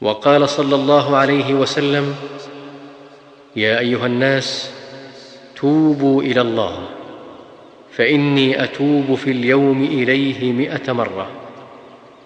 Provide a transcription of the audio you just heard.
وقال صلى الله عليه وسلم يا أيها الناس توبوا إلى الله فإني أتوب في اليوم إليه مائه مرة.